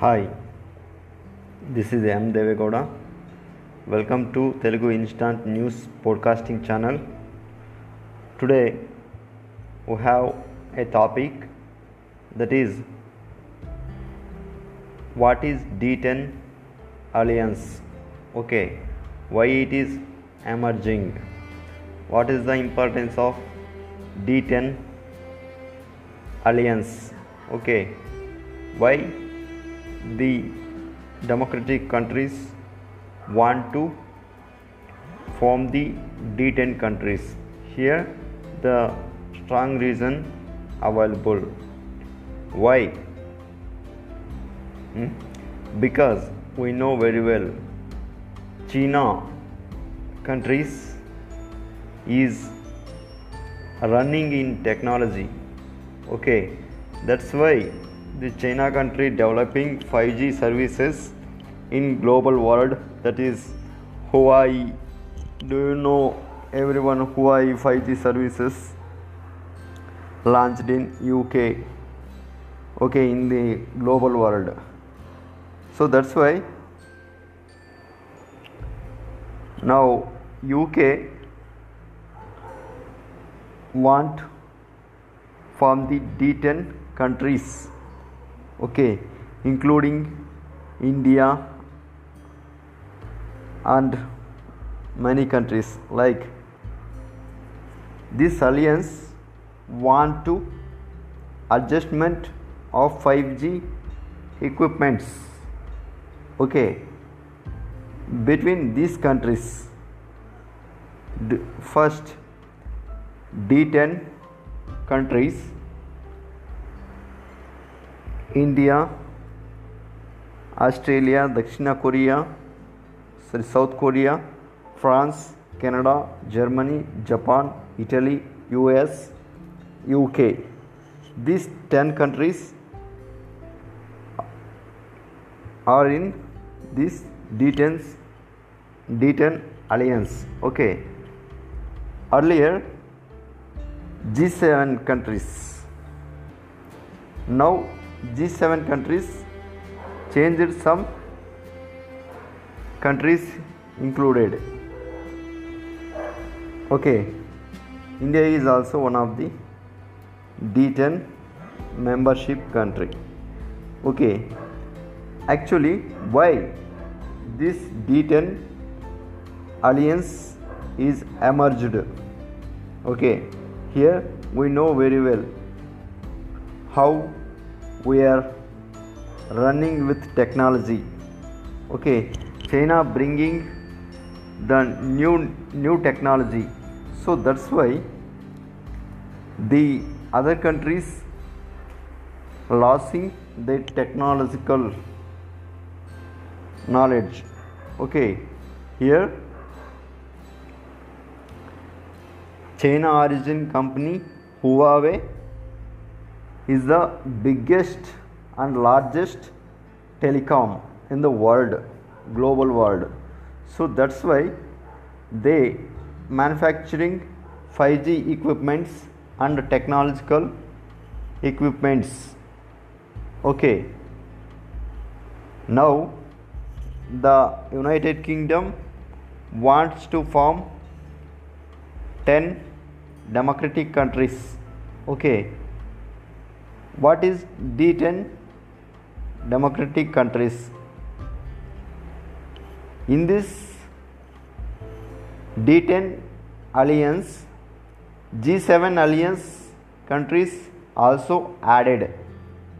Hi this is M Deve Gowda welcome to Telugu instant news podcasting channel today we have a topic that is what is D10 alliance okay why it is emerging what is the importance of D10 alliance okay why The democratic countries want to form the D10 countries. Here the strong reason available. Why? Hmm? because we know very well china countries is running in technology. Okay that's why the china country developing 5g services in global world that is huawei. Do you know everyone huawei 5g services launched in uk okay in the global world. So that's why now uk want from the d10 countries okay including india and many countries. Like this alliance want to adjustment of 5g equipments. Okay between these countries first d10 countries india australia dakshina korea sorry south korea france canada germany japan italy us uk these 10 countries are in this D10 D10 alliance. Okay. Earlier G7 countries. Now G7 countries changed some countries included. Okay. India is also one of the D10 membership country. Okay. Actually why this D10 alliance is emerged? Okay. Here we know very well how we are running with technology. Okay china bringing the new new technology. So that's why the other countries losing their technological knowledge. Okay here china origin company huawei is the biggest and largest telecom in the world global world. So that's why they manufacturing 5g equipments and technological equipments. Okay. Now the united kingdom wants to form 10 democratic countries. Okay what is d10 democratic countries? In this d10 alliance g7 alliance countries also added.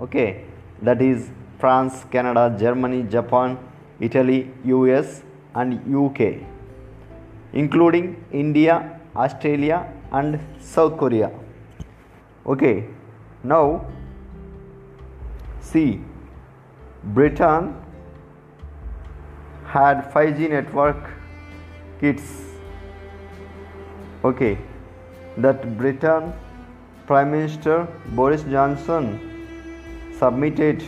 Okay that is france canada germany japan italy us and uk including india australia and south korea. Okay now see britain had 5g network kits. Okay that britain prime minister boris johnson submitted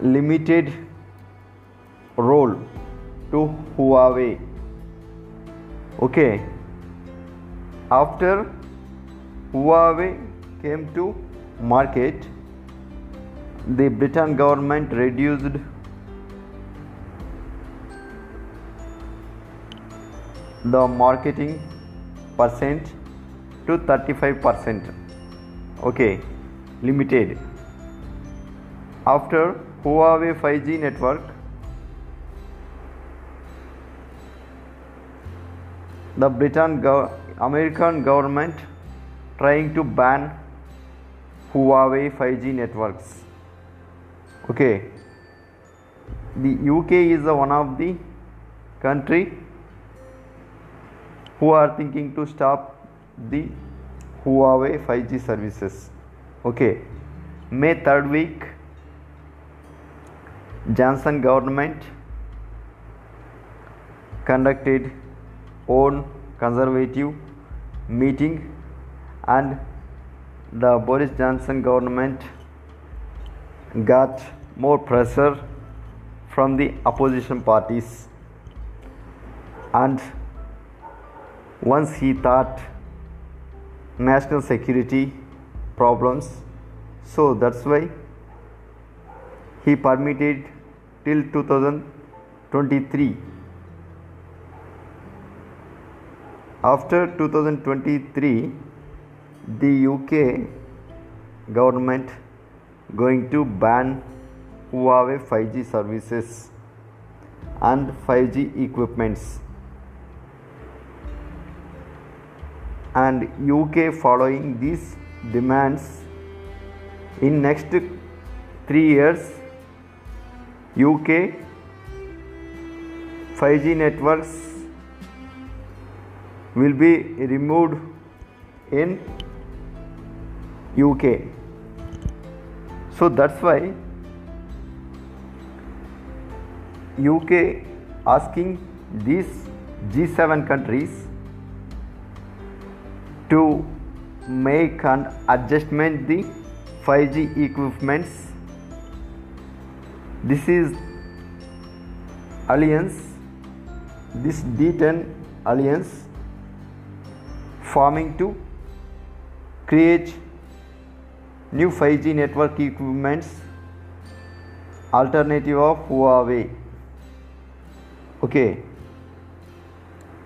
limited role to huawei. Okay after huawei came to market the Britain government reduced the marketing percent to 35 percent. Okay limited. After Huawei 5G network the Britain American government trying to ban Huawei 5G networks okay the UK is one of the country who are thinking to stop the Huawei 5G services. Okay, May 3rd week, Johnson government conducted own conservative meeting and the Boris Johnson government got more pressure from the opposition parties. And once he thought national security problems so that's why he permitted till 2023 after 2023 the uk government going to ban huawei 5g services and 5g equipments. And UK following these demands in next 3 years UK 5G networks will be removed in UK so that's why UK asking these G7 countries to make an adjustment the 5G equipments. This is alliance, this D10 alliance forming to create new 5G network equipments alternative of Huawei. Okay,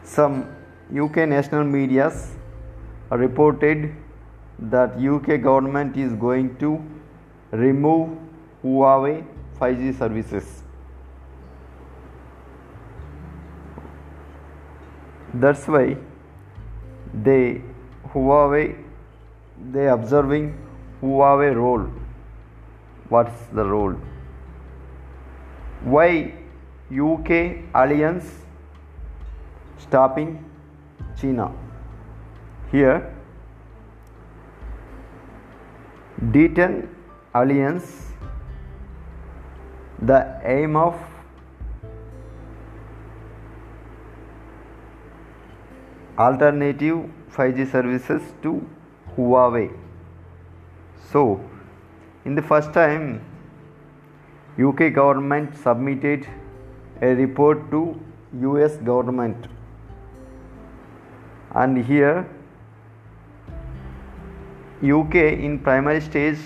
some UK national medias reported that UK government is going to remove Huawei 5G services. That's why they Huawei they observing Huawei role. What's the role? Why UK alliance stopping China? Here, D10 alliance, the aim of alternative 5G services to Huawei. So, in the first time, UK government submitted a report to US government and here UK in primary stage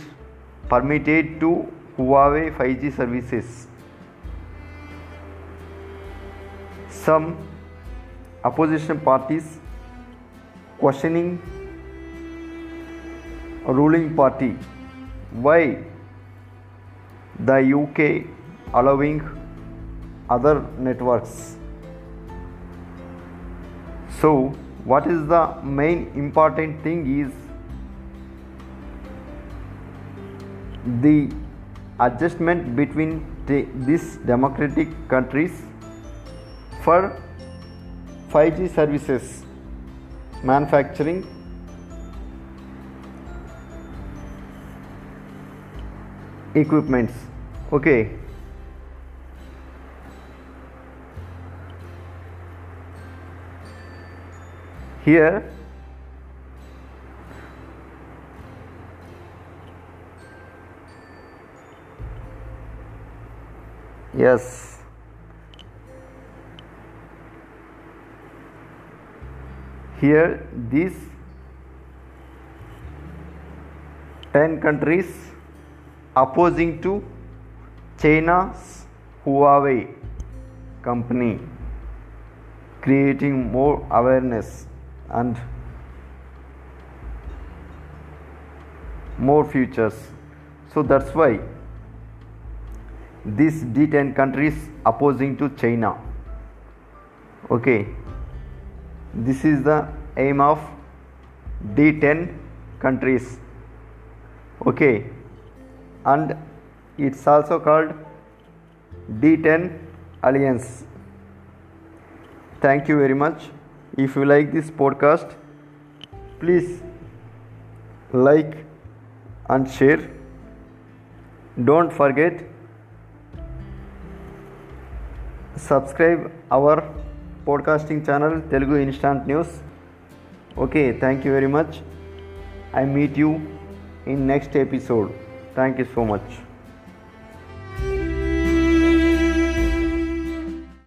permitted to Huawei 5G services. Some opposition parties questioning ruling party why the UK allowing other networks. So, what is the main important thing is the adjustment between the, these democratic countries for 5G services manufacturing equipments. Okay. Here yes. Here these 10 countries opposing to China's Huawei company, creating more awareness and more futures. So that's why these D10 countries opposing to China. Okay, this is the aim of D10 countries. Okay, and it's also called D10 Alliance. Thank you very much. If you like this podcast, please like and share. Don't forget subscribe our podcasting channel Telugu Instant News. Okay, thank you very much. I meet you in next episode. Thank you so much.